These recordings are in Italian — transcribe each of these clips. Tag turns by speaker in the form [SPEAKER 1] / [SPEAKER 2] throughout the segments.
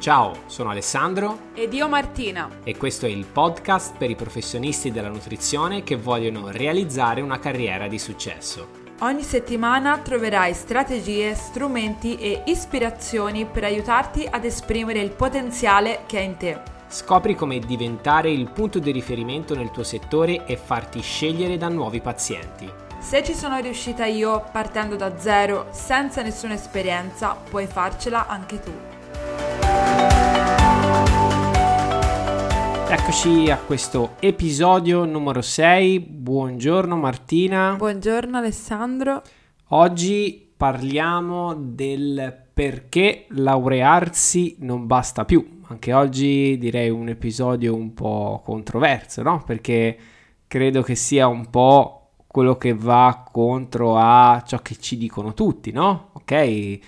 [SPEAKER 1] Ciao, sono Alessandro
[SPEAKER 2] ed io Martina
[SPEAKER 1] e questo è il podcast per i professionisti della nutrizione che vogliono realizzare una carriera di successo.
[SPEAKER 2] Ogni settimana troverai strategie, strumenti e ispirazioni per aiutarti ad esprimere il potenziale che è in te.
[SPEAKER 1] Scopri come diventare il punto di riferimento nel tuo settore e farti scegliere da nuovi pazienti.
[SPEAKER 2] Se ci sono riuscita io partendo da zero, senza nessuna esperienza, puoi farcela anche tu.
[SPEAKER 1] Eccoci a questo episodio numero 6. Buongiorno Martina.
[SPEAKER 2] Buongiorno Alessandro.
[SPEAKER 1] Oggi parliamo del perché laurearsi non basta più. Anche oggi direi un episodio un po' controverso, no? Perché credo che sia un po' quello che va contro a ciò che ci dicono tutti, no? Ok?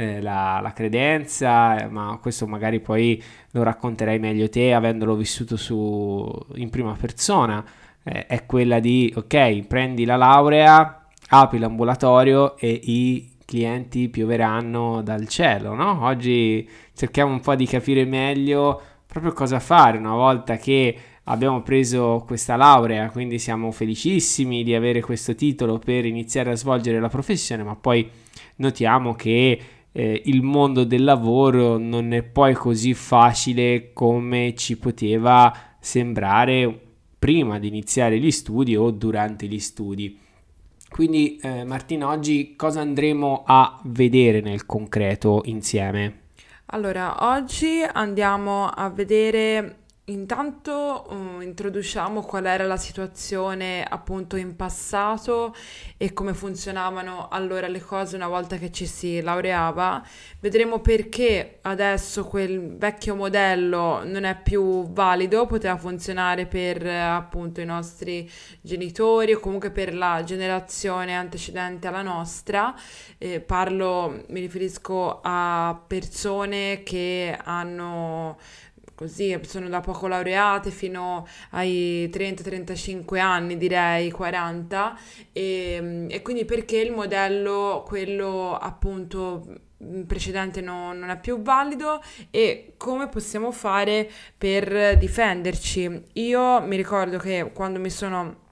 [SPEAKER 1] Eh, la, la, credenza, eh, ma questo magari poi lo racconterai meglio te avendolo vissuto su, in prima persona, eh, è quella di ok, prendi la laurea, apri l'ambulatorio e i clienti pioveranno dal cielo, no? Oggi cerchiamo un po' di capire meglio proprio cosa fare una volta che abbiamo preso questa laurea, quindi siamo felicissimi di avere questo titolo per iniziare a svolgere la professione, ma poi notiamo che eh, il mondo del lavoro non è poi così facile come ci poteva sembrare prima di iniziare gli studi o durante gli studi. Quindi eh, Martina, oggi cosa andremo a vedere nel concreto insieme?
[SPEAKER 2] Allora, oggi andiamo a vedere Intanto um, introduciamo qual era la situazione appunto in passato e come funzionavano allora le cose una volta che ci si laureava. Vedremo perché adesso quel vecchio modello non è più valido, poteva funzionare per appunto i nostri genitori o comunque per la generazione antecedente alla nostra. Eh, parlo, mi riferisco a persone che hanno così, sono da poco laureate fino ai 30-35 anni, direi 40, e, e, quindi perché il modello, quello appunto precedente no, non è più valido e come possiamo fare per difenderci. Io mi ricordo che quando mi sono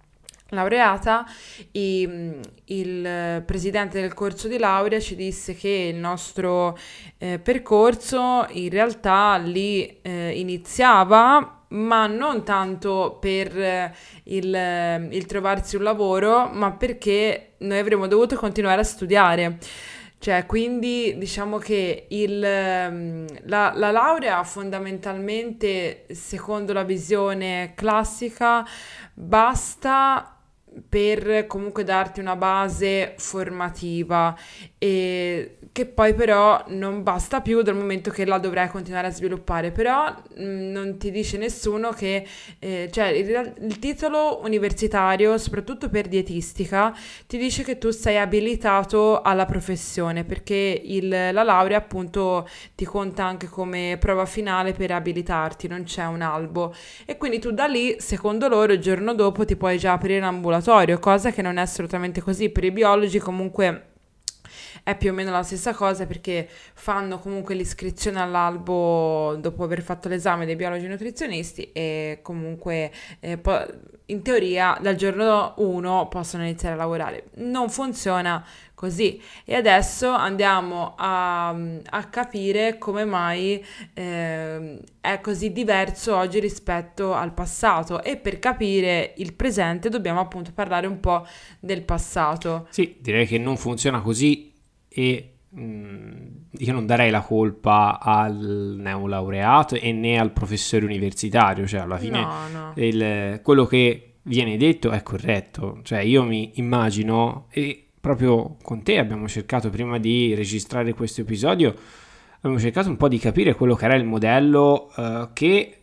[SPEAKER 2] laureata, i, il presidente del corso di laurea ci disse che il nostro eh, percorso in realtà lì eh, iniziava, ma non tanto per eh, il, il trovarsi un lavoro, ma perché noi avremmo dovuto continuare a studiare. Cioè, quindi diciamo che il, la, la laurea fondamentalmente, secondo la visione classica, basta per comunque darti una base formativa e che poi però non basta più dal momento che la dovrai continuare a sviluppare, però mm, non ti dice nessuno che, eh, cioè il, il, titolo universitario, soprattutto per dietistica, ti dice che tu sei abilitato alla professione, perché il, la laurea appunto ti conta anche come prova finale per abilitarti, non c'è un albo. E quindi tu da lì, secondo loro, il giorno dopo ti puoi già aprire l'ambulatorio, cosa che non è assolutamente così, per i biologi comunque è più o meno la stessa cosa perché fanno comunque l'iscrizione all'albo dopo aver fatto l'esame dei biologi nutrizionisti e comunque eh, po- in teoria dal giorno 1 possono iniziare a lavorare. Non funziona così e adesso andiamo a, a capire come mai eh, è così diverso oggi rispetto al passato e per capire il presente dobbiamo appunto parlare un po' del passato.
[SPEAKER 1] Sì, direi che non funziona così e mm, io non darei la colpa al neolaureato e né al professore universitario, cioè alla fine
[SPEAKER 2] no, no.
[SPEAKER 1] Il, quello che viene detto è corretto, cioè io mi immagino e proprio con te abbiamo cercato prima di registrare questo episodio, abbiamo cercato un po' di capire quello che era il modello uh, che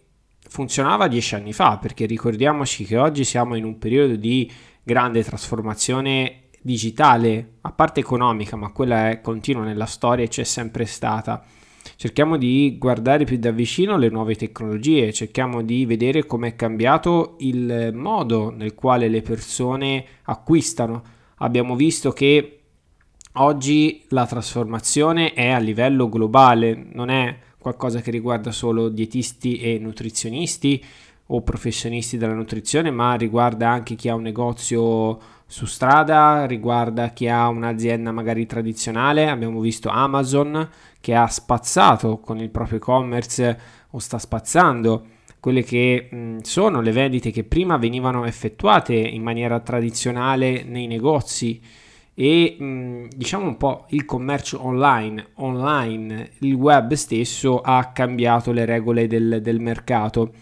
[SPEAKER 1] funzionava dieci anni fa, perché ricordiamoci che oggi siamo in un periodo di grande trasformazione digitale, a parte economica, ma quella è continua nella storia e c'è sempre stata. Cerchiamo di guardare più da vicino le nuove tecnologie, cerchiamo di vedere come è cambiato il modo nel quale le persone acquistano. Abbiamo visto che oggi la trasformazione è a livello globale, non è qualcosa che riguarda solo dietisti e nutrizionisti o professionisti della nutrizione, ma riguarda anche chi ha un negozio su strada, riguarda chi ha un'azienda magari tradizionale. Abbiamo visto Amazon che ha spazzato con il proprio e-commerce o sta spazzando quelle che mh, sono le vendite che prima venivano effettuate in maniera tradizionale nei negozi e mh, diciamo un po' il commercio online, online, il web stesso ha cambiato le regole del, del mercato.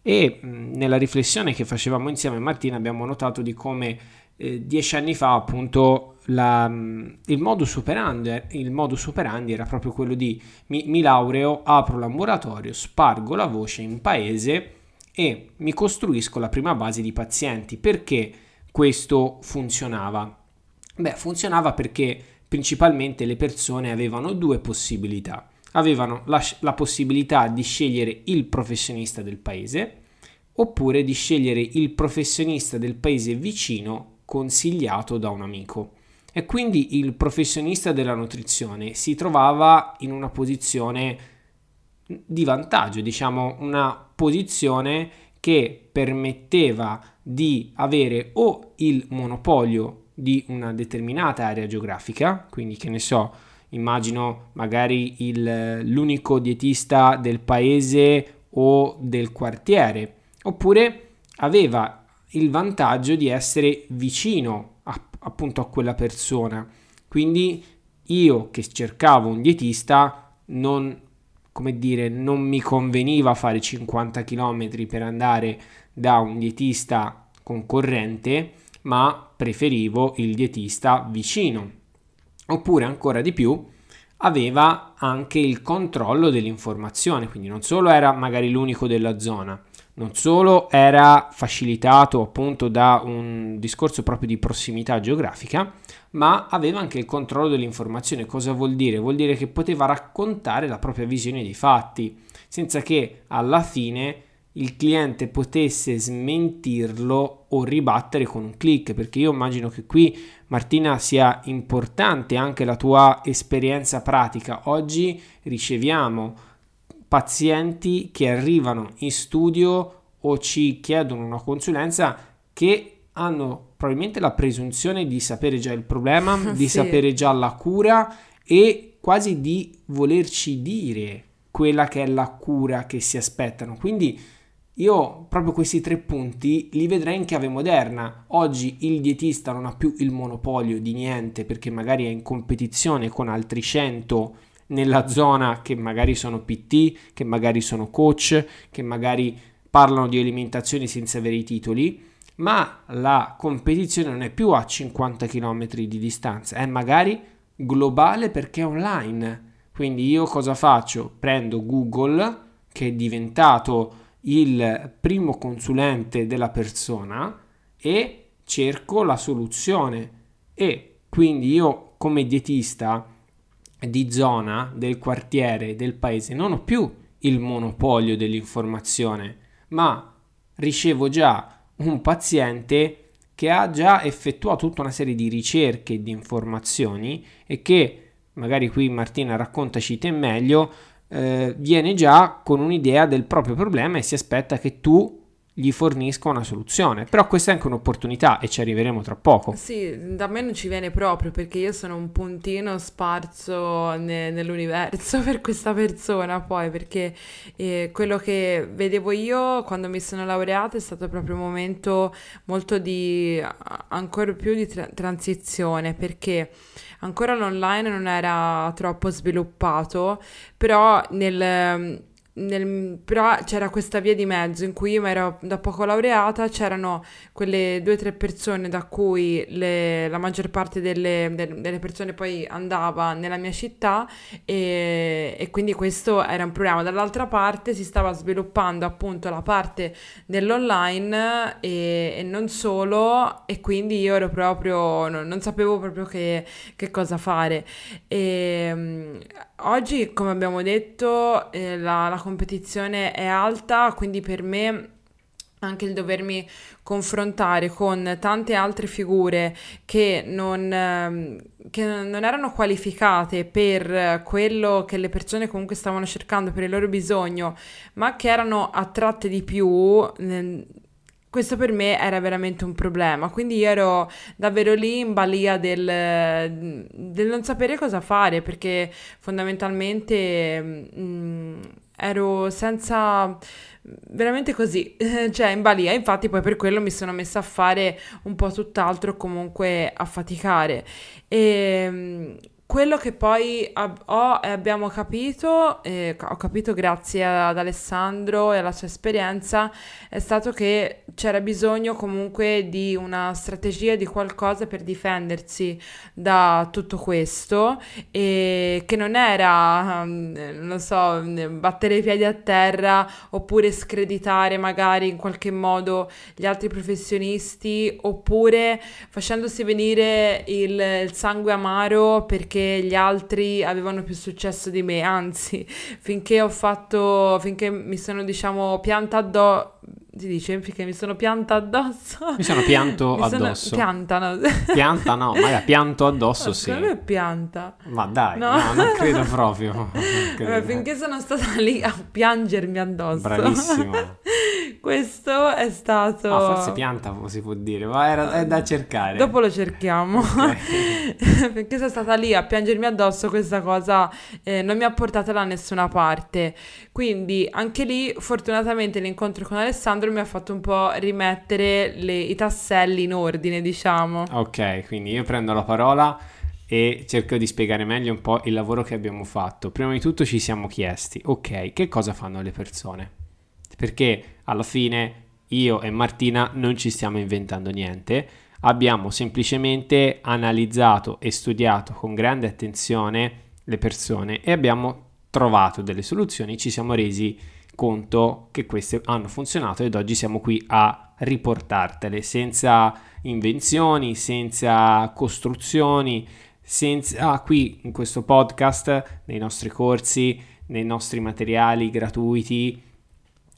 [SPEAKER 1] E mh, nella riflessione che facevamo insieme Martina abbiamo notato di come eh, dieci anni fa appunto la, il, modus operandi, il modus operandi era proprio quello di mi, mi laureo, apro l'ambulatorio, spargo la voce in paese e mi costruisco la prima base di pazienti. Perché questo funzionava? Beh, funzionava perché principalmente le persone avevano due possibilità. Avevano la, la possibilità di scegliere il professionista del paese oppure di scegliere il professionista del paese vicino consigliato da un amico. E quindi il professionista della nutrizione si trovava in una posizione di vantaggio, diciamo una posizione che permetteva di avere o il monopolio di una determinata area geografica, quindi che ne so, immagino magari il, l'unico dietista del paese o del quartiere, oppure aveva il vantaggio di essere vicino a, appunto a quella persona. Quindi io che cercavo un dietista non, come dire, non mi conveniva fare 50 km per andare da un dietista concorrente, ma preferivo il dietista vicino. Oppure ancora di più, aveva anche il controllo dell'informazione, quindi non solo era magari l'unico della zona, non solo era facilitato appunto da un discorso proprio di prossimità geografica, ma aveva anche il controllo dell'informazione. Cosa vuol dire? Vuol dire che poteva raccontare la propria visione dei fatti, senza che alla fine il cliente potesse smentirlo o ribattere con un click, perché io immagino che qui Martina sia importante anche la tua esperienza pratica. Oggi riceviamo pazienti che arrivano in studio o ci chiedono una consulenza che hanno probabilmente la presunzione di sapere già il problema, di sì. sapere già la cura e quasi di volerci dire quella che è la cura che si aspettano. Quindi io proprio questi tre punti li vedrei in chiave moderna. Oggi il dietista non ha più il monopolio di niente perché magari è in competizione con altri 100 nella zona che magari sono PT, che magari sono coach, che magari parlano di alimentazione senza avere i titoli, ma la competizione non è più a 50 km di distanza, è magari globale perché è online. Quindi io cosa faccio? Prendo Google che è diventato il primo consulente della persona e cerco la soluzione e quindi io come dietista di zona del quartiere del paese non ho più il monopolio dell'informazione ma ricevo già un paziente che ha già effettuato tutta una serie di ricerche di informazioni e che magari qui Martina raccontaci te meglio eh, viene già con un'idea del proprio problema e si aspetta che tu gli fornisca una soluzione. Però questa è anche un'opportunità e ci arriveremo tra poco.
[SPEAKER 2] Sì, da me non ci viene proprio perché io sono un puntino sparso ne- nell'universo per questa persona poi perché eh, quello che vedevo io quando mi sono laureata è stato proprio un momento molto di ancora più di tra- transizione perché ancora l'online non era troppo sviluppato, però nel nel, però c'era questa via di mezzo in cui io mi ero da poco laureata, c'erano quelle due o tre persone da cui le, la maggior parte delle, de, delle, persone poi andava nella mia città e, e, quindi questo era un problema. Dall'altra parte si stava sviluppando appunto la parte dell'online e, e non solo e quindi io ero proprio, non, non sapevo proprio che, che cosa fare. E, Oggi, come abbiamo detto, eh, la, la competizione è alta, quindi per me anche il dovermi confrontare con tante altre figure che non, ehm, che non, erano qualificate per quello che le persone comunque stavano cercando, per il loro bisogno, ma che erano attratte di più. Questo per me era veramente un problema, quindi io ero davvero lì in balia del, del non sapere cosa fare, perché fondamentalmente mh, mm, ero senza veramente così, cioè in balia. Infatti, poi per quello mi sono messa a fare un po' tutt'altro, comunque a faticare. E ehm, quello che poi ho e abbiamo capito, eh, ho capito grazie ad Alessandro e alla sua esperienza, è stato che c'era bisogno comunque di una strategia, di qualcosa per difendersi da tutto questo e che non era, mm, non so, battere i piedi a terra oppure screditare magari in qualche modo gli altri professionisti oppure facendosi venire il, il sangue amaro perché gli altri avevano più successo di me, anzi, finché ho fatto, finché mi sono, diciamo, pianta addosso, si dice finché mi sono pianta addosso.
[SPEAKER 1] Mi sono pianto mi addosso.
[SPEAKER 2] Sono... Pianta, no?
[SPEAKER 1] Pianta no, ma pianto addosso no, sì.
[SPEAKER 2] Non è pianta.
[SPEAKER 1] Ma dai, no, no non credo proprio. Non credo.
[SPEAKER 2] Vabbè, finché sono stata lì a piangermi addosso.
[SPEAKER 1] Bravissimo.
[SPEAKER 2] Questo è stato...
[SPEAKER 1] Ah, forse pianta si può dire, ma era, è da cercare.
[SPEAKER 2] Dopo lo cerchiamo. Okay. Perché sono stata lì a piangermi addosso, questa cosa eh, non mi ha portata da nessuna parte. Quindi anche lì, fortunatamente, l'incontro con Alessandro mi ha fatto un po' rimettere le, i tasselli in ordine, diciamo.
[SPEAKER 1] Ok, quindi io prendo la parola e cerco di spiegare meglio un po' il lavoro che abbiamo fatto. Prima di tutto ci siamo chiesti, ok, che cosa fanno le persone? Perché alla fine io e Martina non ci stiamo inventando niente, abbiamo semplicemente analizzato e studiato con grande attenzione le persone e abbiamo trovato delle soluzioni, ci siamo resi conto che queste hanno funzionato ed oggi siamo qui a riportartele senza invenzioni, senza costruzioni, senza qui in questo podcast, nei nostri corsi, nei nostri materiali gratuiti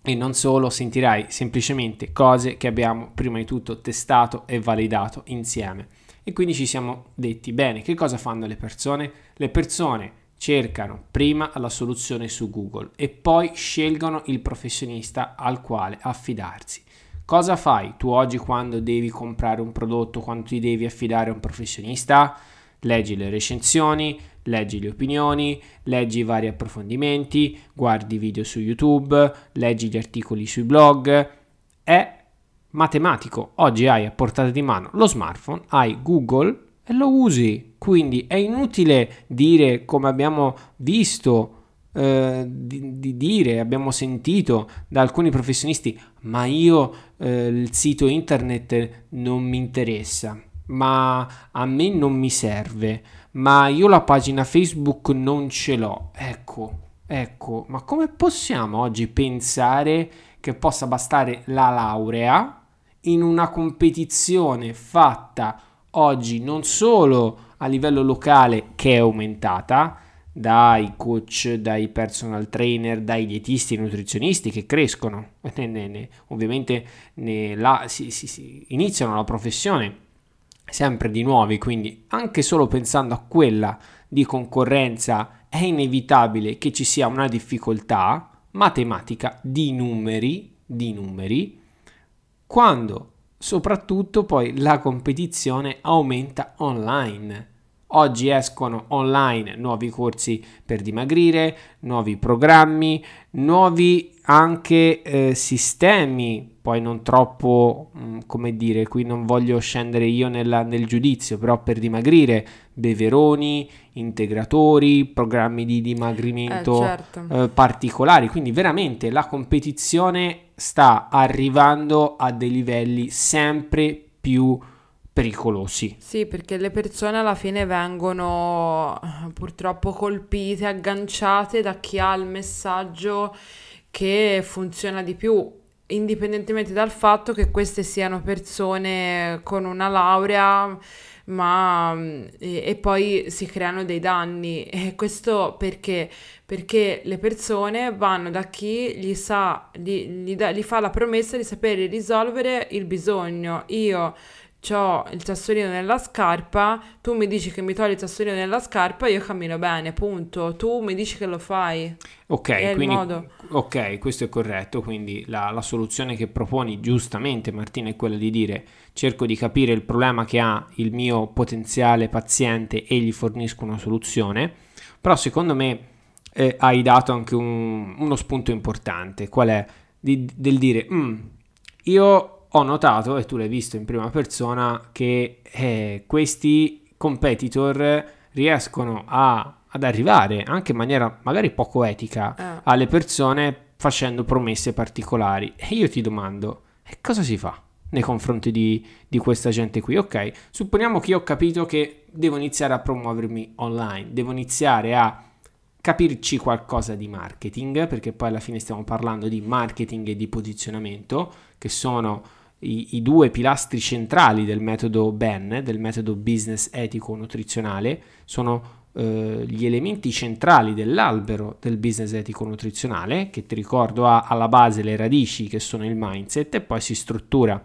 [SPEAKER 1] e non solo sentirai semplicemente cose che abbiamo prima di tutto testato e validato insieme. E quindi ci siamo detti, bene, che cosa fanno le persone? Le persone cercano prima la soluzione su Google e poi scelgono il professionista al quale affidarsi. Cosa fai tu oggi quando devi comprare un prodotto, quando ti devi affidare a un professionista? Leggi le recensioni, leggi le opinioni, leggi i vari approfondimenti, guardi video su YouTube, leggi gli articoli sui blog. È matematico. Oggi hai a portata di mano lo smartphone, hai Google e lo usi. Quindi è inutile dire come abbiamo visto eh, di, di, dire, abbiamo sentito da alcuni professionisti, ma io eh, il sito internet non mi interessa, ma a me non mi serve ma io la pagina Facebook non ce l'ho. Ecco, ecco, ma come possiamo oggi pensare che possa bastare la laurea in una competizione fatta oggi non solo a livello locale che è aumentata dai coach, dai personal trainer, dai dietisti e nutrizionisti che crescono, ne, ne, ovviamente la, si, si, si iniziano la professione sempre di nuovi, quindi anche solo pensando a quella di concorrenza è inevitabile che ci sia una difficoltà matematica di numeri, di numeri, quando soprattutto poi la competizione aumenta online. Oggi escono online nuovi corsi per dimagrire, nuovi programmi, nuovi anche eh, sistemi poi non troppo, mh, mm, come dire, qui non voglio scendere io nella, nel giudizio, però per dimagrire, beveroni, integratori, programmi di dimagrimento
[SPEAKER 2] eh, certo.
[SPEAKER 1] eh, particolari, quindi veramente la competizione sta arrivando a dei livelli sempre più pericolosi.
[SPEAKER 2] Sì, perché le persone alla fine vengono purtroppo colpite, agganciate da chi ha il messaggio che funziona di più indipendentemente dal fatto che queste siano persone con una laurea ma e, e poi si creano dei danni. E questo perché? Perché le persone vanno da chi gli sa, gli, gli, da, gli fa la promessa di sapere risolvere il bisogno. Io ho il sassolino nella scarpa, tu mi dici che mi togli il sassolino nella scarpa, io cammino bene, punto. Tu mi dici che lo fai.
[SPEAKER 1] Ok, quindi, ok, questo è corretto, quindi la, la, soluzione che proponi giustamente Martina è quella di dire cerco di capire il problema che ha il mio potenziale paziente e gli fornisco una soluzione, però secondo me eh, hai dato anche un, uno spunto importante, qual è? Di, del dire, mm, io ho notato, e tu l'hai visto in prima persona, che eh, questi competitor riescono a, ad arrivare anche in maniera magari poco etica eh. alle persone facendo promesse particolari. E io ti domando, e cosa si fa nei confronti di, di questa gente qui? Ok, supponiamo che io ho capito che devo iniziare a promuovermi online, devo iniziare a capirci qualcosa di marketing, perché poi alla fine stiamo parlando di marketing e di posizionamento, che sono i, i, due pilastri centrali del metodo BEN, del metodo business etico nutrizionale, sono eh, gli elementi centrali dell'albero del business etico nutrizionale, che ti ricordo ha alla base le radici che sono il mindset e poi si struttura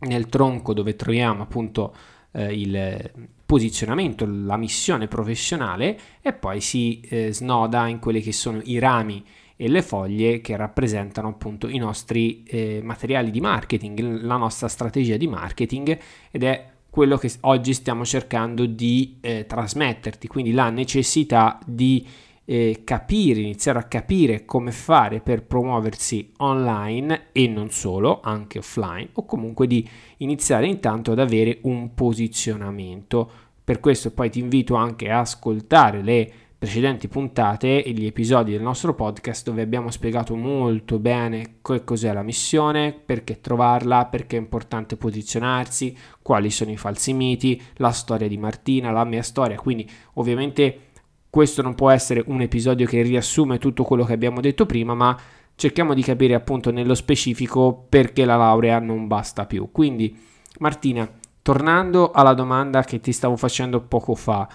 [SPEAKER 1] nel tronco dove troviamo appunto eh, il posizionamento, la missione professionale e poi si eh, snoda in quelli che sono i rami e le foglie che rappresentano appunto i nostri eh, materiali di marketing, la nostra strategia di marketing ed è quello che oggi stiamo cercando di eh, trasmetterti, quindi la necessità di eh, capire, iniziare a capire come fare per promuoversi online e non solo, anche offline, o comunque di iniziare intanto ad avere un posizionamento. Per questo poi ti invito anche a ascoltare le precedenti puntate e gli episodi del nostro podcast dove abbiamo spiegato molto bene che cos'è la missione, perché trovarla, perché è importante posizionarsi, quali sono i falsi miti, la storia di Martina, la mia storia, quindi ovviamente questo non può essere un episodio che riassume tutto quello che abbiamo detto prima, ma cerchiamo di capire appunto nello specifico perché la laurea non basta più. Quindi Martina, tornando alla domanda che ti stavo facendo poco fa,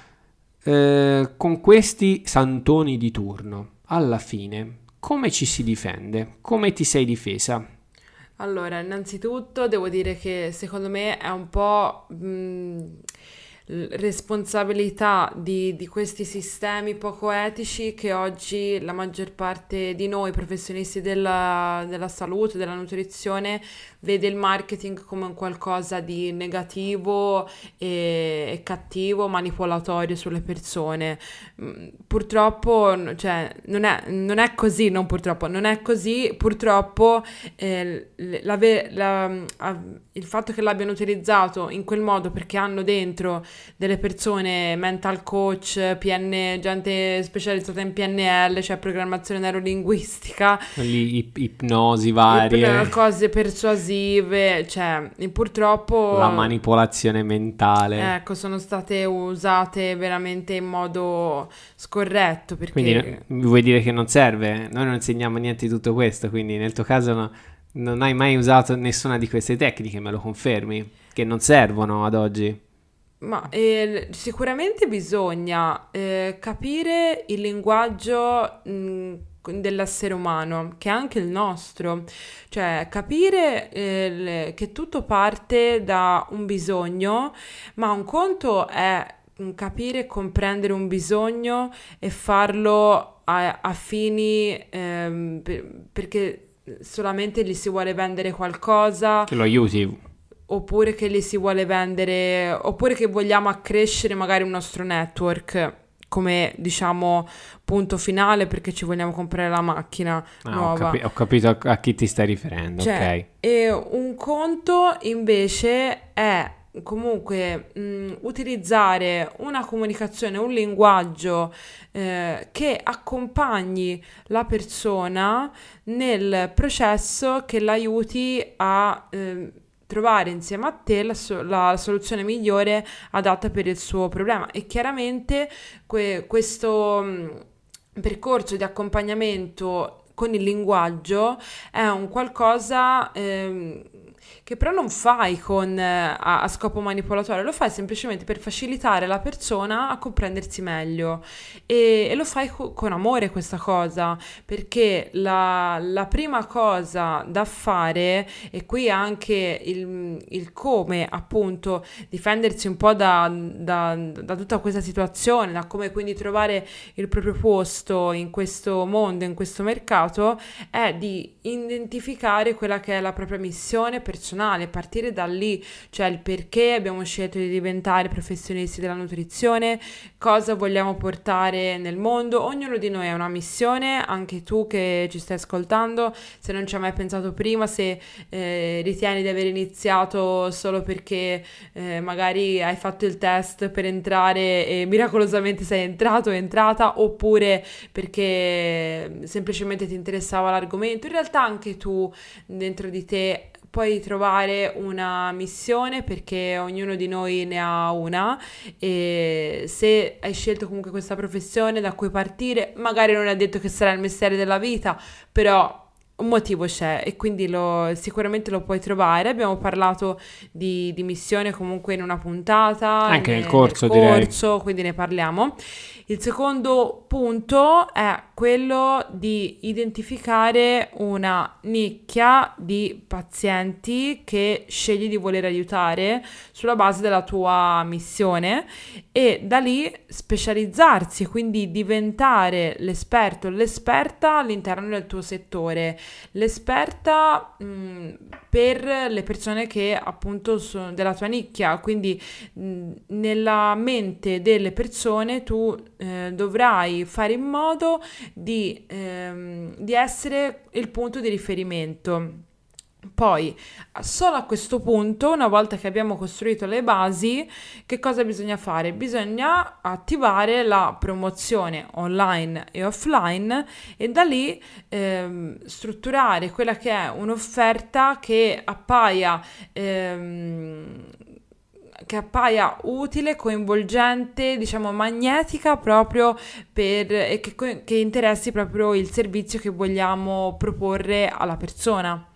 [SPEAKER 1] eh, con questi santoni di turno, alla fine, come ci si difende? Come ti sei difesa?
[SPEAKER 2] Allora, innanzitutto devo dire che secondo me è un po'... Mh, responsabilità di, di, questi sistemi poco etici che oggi la maggior parte di noi professionisti della, della salute, della nutrizione, vede il marketing come un qualcosa di negativo e, e cattivo, manipolatorio sulle persone. Mm, purtroppo, cioè, non è, non è così, non purtroppo, non è così, purtroppo eh, la, la, il fatto che l'abbiano utilizzato in quel modo perché hanno dentro delle persone mental coach, PN, gente specializzata in PNL, cioè programmazione neurolinguistica,
[SPEAKER 1] Lì, ipnosi varie,
[SPEAKER 2] cose persuasive, cioè purtroppo
[SPEAKER 1] la manipolazione mentale.
[SPEAKER 2] Ecco, sono state usate veramente in modo scorretto perché
[SPEAKER 1] Quindi vuoi dire che non serve? Noi non insegniamo niente di tutto questo, quindi nel tuo caso no, non hai mai usato nessuna di queste tecniche, me lo confermi? Che non servono ad oggi?
[SPEAKER 2] Ma eh, sicuramente bisogna eh, capire il linguaggio mh, dell'essere umano, che è anche il nostro, cioè capire eh, le, che tutto parte da un bisogno, ma un conto è capire e comprendere un bisogno e farlo a, a fini ehm, per, perché solamente gli si vuole vendere qualcosa.
[SPEAKER 1] Che lo aiuti
[SPEAKER 2] oppure che li si vuole vendere, oppure che vogliamo accrescere magari un nostro network come diciamo punto finale perché ci vogliamo comprare la macchina ah, nuova. Ho,
[SPEAKER 1] capi- ho, capito a chi ti stai riferendo, cioè, ok.
[SPEAKER 2] E un conto invece è comunque mh, utilizzare una comunicazione, un linguaggio eh, che accompagni la persona nel processo che l'aiuti a eh, trovare insieme a te la, so- la, soluzione migliore adatta per il suo problema. E chiaramente que- questo percorso di accompagnamento con il linguaggio è un qualcosa eh, che però non fai con, eh, a, a, scopo manipolatorio, lo fai semplicemente per facilitare la persona a comprendersi meglio. E, e lo fai co- con amore questa cosa, perché la, la, prima cosa da fare, e qui anche il, il come appunto difendersi un po' da, da, da tutta questa situazione, da come quindi trovare il proprio posto in questo mondo, in questo mercato, è di identificare quella che è la propria missione personale, partire da lì, cioè il perché abbiamo scelto di diventare professionisti della nutrizione, cosa vogliamo portare nel mondo. Ognuno di noi ha una missione, anche tu che ci stai ascoltando, se non ci hai mai pensato prima, se eh, ritieni di aver iniziato solo perché eh, magari hai fatto il test per entrare e miracolosamente sei entrato o entrata, oppure perché semplicemente ti interessava l'argomento. In realtà anche tu dentro di te puoi trovare una missione perché ognuno di noi ne ha una e se hai scelto comunque questa professione da cui partire, magari non è detto che sarà il mestiere della vita, però un motivo c'è e quindi lo, sicuramente lo puoi trovare. Abbiamo parlato di, di missione comunque in una puntata.
[SPEAKER 1] Anche nel, nel corso, nel corso
[SPEAKER 2] direi. quindi ne parliamo. Il secondo punto è quello di identificare una nicchia di pazienti che scegli di voler aiutare sulla base della tua missione e da lì specializzarsi, quindi diventare l'esperto, l'esperta all'interno del tuo settore, l'esperta mh, per le persone che appunto sono della tua nicchia, quindi mh, nella mente delle persone tu eh, dovrai fare in modo di, ehm, di essere il punto di riferimento. Poi, solo a questo punto, una volta che abbiamo costruito le basi, che cosa bisogna fare? Bisogna attivare la promozione online e offline e da lì ehm, strutturare quella che è un'offerta che appaia ehm, che appaia utile, coinvolgente, diciamo magnetica proprio per e che, che interessi proprio il servizio che vogliamo proporre alla persona.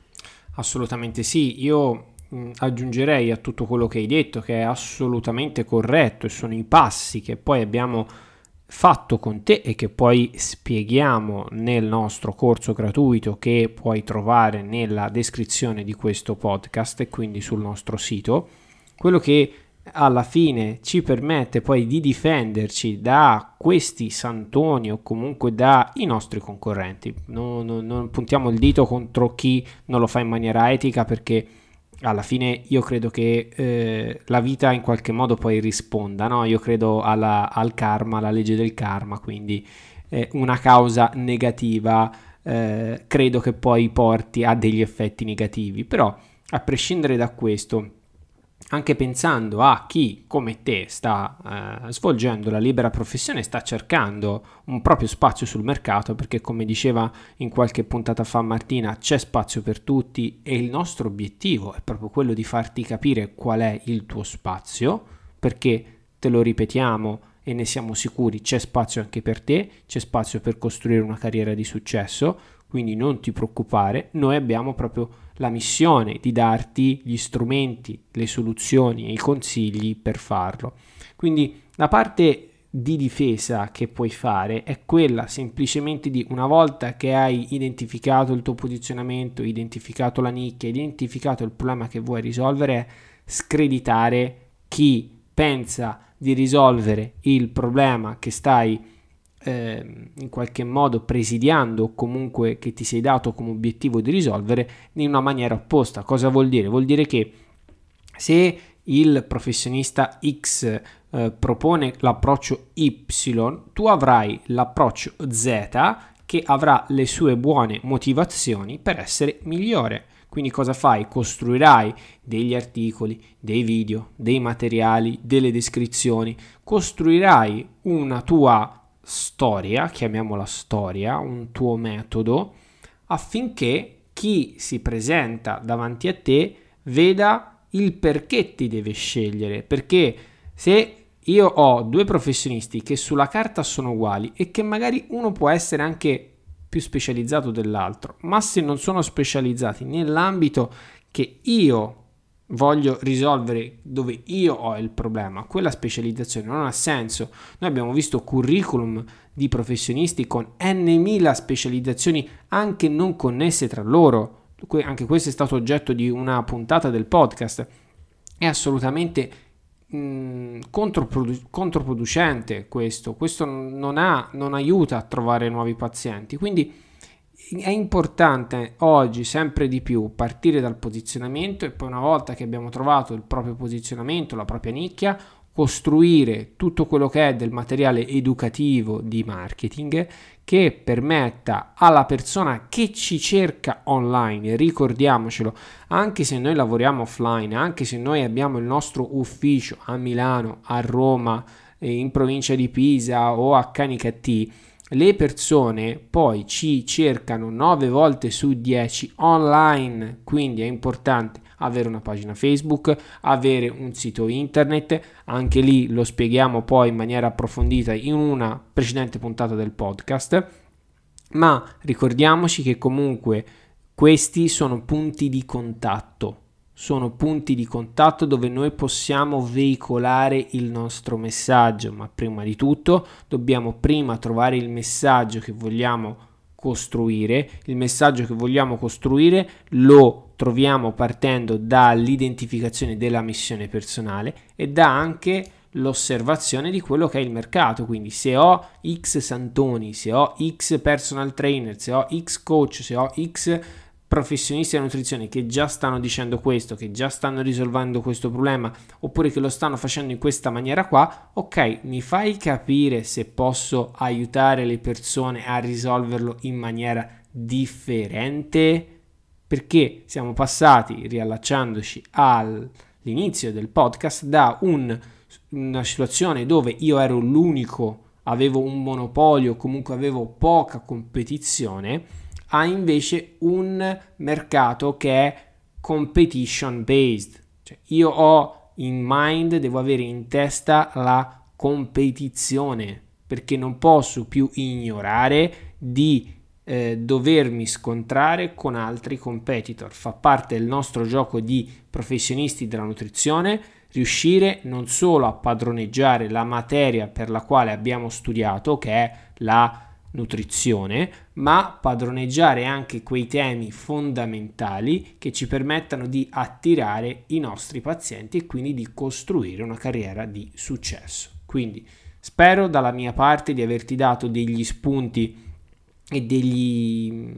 [SPEAKER 1] Assolutamente sì, io aggiungerei a tutto quello che hai detto che è assolutamente corretto e sono i passi che poi abbiamo fatto con te e che poi spieghiamo nel nostro corso gratuito che puoi trovare nella descrizione di questo podcast e quindi sul nostro sito. Quello che alla fine ci permette poi di difenderci da questi santoni o comunque dai nostri concorrenti. Non, non, non, puntiamo il dito contro chi non lo fa in maniera etica perché alla fine io credo che eh, la vita in qualche modo poi risponda, no? io credo alla, al karma, alla legge del karma, quindi eh, una causa negativa eh, credo che poi porti a degli effetti negativi, però a prescindere da questo anche pensando a chi come te sta eh, svolgendo la libera professione, sta cercando un proprio spazio sul mercato, perché come diceva in qualche puntata fa Martina, c'è spazio per tutti e il nostro obiettivo è proprio quello di farti capire qual è il tuo spazio, perché te lo ripetiamo e ne siamo sicuri, c'è spazio anche per te, c'è spazio per costruire una carriera di successo, quindi non ti preoccupare, noi abbiamo proprio la missione di darti gli strumenti, le soluzioni e i consigli per farlo. Quindi la parte di difesa che puoi fare è quella semplicemente di una volta che hai identificato il tuo posizionamento, identificato la nicchia, identificato il problema che vuoi risolvere, screditare chi pensa di risolvere il problema che stai eh, in qualche modo presidiando o comunque che ti sei dato come obiettivo di risolvere in una maniera opposta. Cosa vuol dire? Vuol dire che se il professionista X eh, propone l'approccio Y, tu avrai l'approccio Z che avrà le sue buone motivazioni per essere migliore. Quindi cosa fai? Costruirai degli articoli, dei video, dei materiali, delle descrizioni, costruirai una tua storia, chiamiamola storia, un tuo metodo, affinché chi si presenta davanti a te veda il perché ti deve scegliere. Perché se io ho due professionisti che sulla carta sono uguali e che magari uno può essere anche più specializzato dell'altro, ma se non sono specializzati nell'ambito che io voglio risolvere dove io ho il problema, quella specializzazione non ha senso. Noi abbiamo visto curriculum di professionisti con n specializzazioni anche non connesse tra loro. Anche questo è stato oggetto di una puntata del podcast. È assolutamente mh, controprodu- controproducente questo. Questo non, ha, non aiuta a trovare nuovi pazienti. Quindi è importante oggi sempre di più partire dal posizionamento e poi una volta che abbiamo trovato il proprio posizionamento, la propria nicchia, costruire tutto quello che è del materiale educativo di marketing che permetta alla persona che ci cerca online, ricordiamocelo, anche se noi lavoriamo offline, anche se noi abbiamo il nostro ufficio a Milano, a Roma, in provincia di Pisa o a Canicattì, le persone poi ci cercano 9 volte su 10 online, quindi è importante avere una pagina Facebook, avere un sito internet, anche lì lo spieghiamo poi in maniera approfondita in una precedente puntata del podcast, ma ricordiamoci che comunque questi sono punti di contatto sono punti di contatto dove noi possiamo veicolare il nostro messaggio, ma prima di tutto dobbiamo prima trovare il messaggio che vogliamo costruire. Il messaggio che vogliamo costruire lo troviamo partendo dall'identificazione della missione personale e da anche l'osservazione di quello che è il mercato. Quindi se ho X santoni, se ho X personal trainer, se ho X coach, se ho X professionisti della nutrizione che già stanno dicendo questo, che già stanno risolvendo questo problema, oppure che lo stanno facendo in questa maniera qua, ok, mi fai capire se posso aiutare le persone a risolverlo in maniera differente? Perché siamo passati, riallacciandoci all'inizio del podcast, da un, una situazione dove io ero l'unico, avevo un monopolio, comunque avevo poca competizione, ha invece un mercato che è competition based. Cioè io ho in mind, devo avere in testa la competizione perché non posso più ignorare di eh, dovermi scontrare con altri competitor. Fa parte del nostro gioco di professionisti della nutrizione riuscire non solo a padroneggiare la materia per la quale abbiamo studiato, che è la nutrizione, ma padroneggiare anche quei temi fondamentali che ci permettano di attirare i nostri pazienti e quindi di costruire una carriera di successo. Quindi spero dalla mia parte di averti dato degli spunti e degli,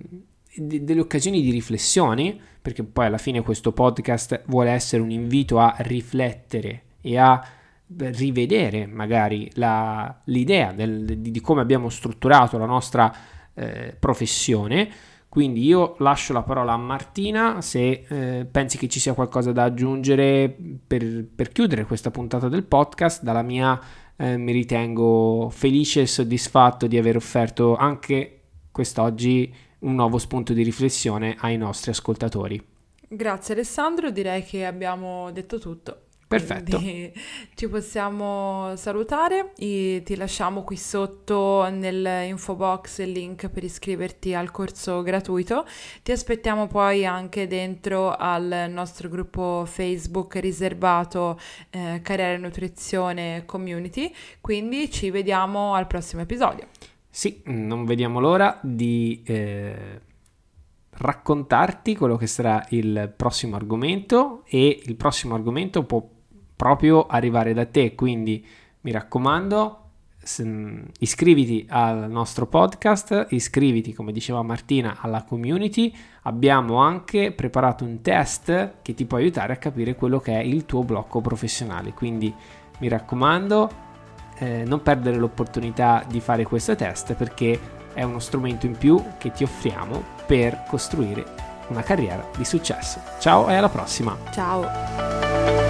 [SPEAKER 1] de, delle occasioni di riflessione, perché poi alla fine questo podcast vuole essere un invito a riflettere e a rivedere magari la, l'idea del, di, di, come abbiamo strutturato la nostra eh, professione. Quindi io lascio la parola a Martina se eh, pensi che ci sia qualcosa da aggiungere per, per chiudere questa puntata del podcast. Dalla mia eh, mi ritengo felice e soddisfatto di aver offerto anche quest'oggi un nuovo spunto di riflessione ai nostri ascoltatori.
[SPEAKER 2] Grazie Alessandro, direi che abbiamo detto tutto.
[SPEAKER 1] Perfetto.
[SPEAKER 2] Quindi ci possiamo salutare e ti lasciamo qui sotto nell'info box il link per iscriverti al corso gratuito. Ti aspettiamo poi anche dentro al nostro gruppo Facebook riservato eh, Carriera e Nutrizione Community. Quindi ci vediamo al prossimo episodio.
[SPEAKER 1] Sì, non vediamo l'ora di eh, raccontarti quello che sarà il prossimo argomento e il prossimo argomento può proprio arrivare da te. Quindi mi raccomando, iscriviti al nostro podcast, iscriviti, come diceva Martina, alla community. Abbiamo anche preparato un test che ti può aiutare a capire quello che è il tuo blocco professionale. Quindi mi raccomando, eh, non perdere l'opportunità di fare questo test perché è uno strumento in più che ti offriamo per costruire una carriera di successo. Ciao e alla prossima.
[SPEAKER 2] Ciao.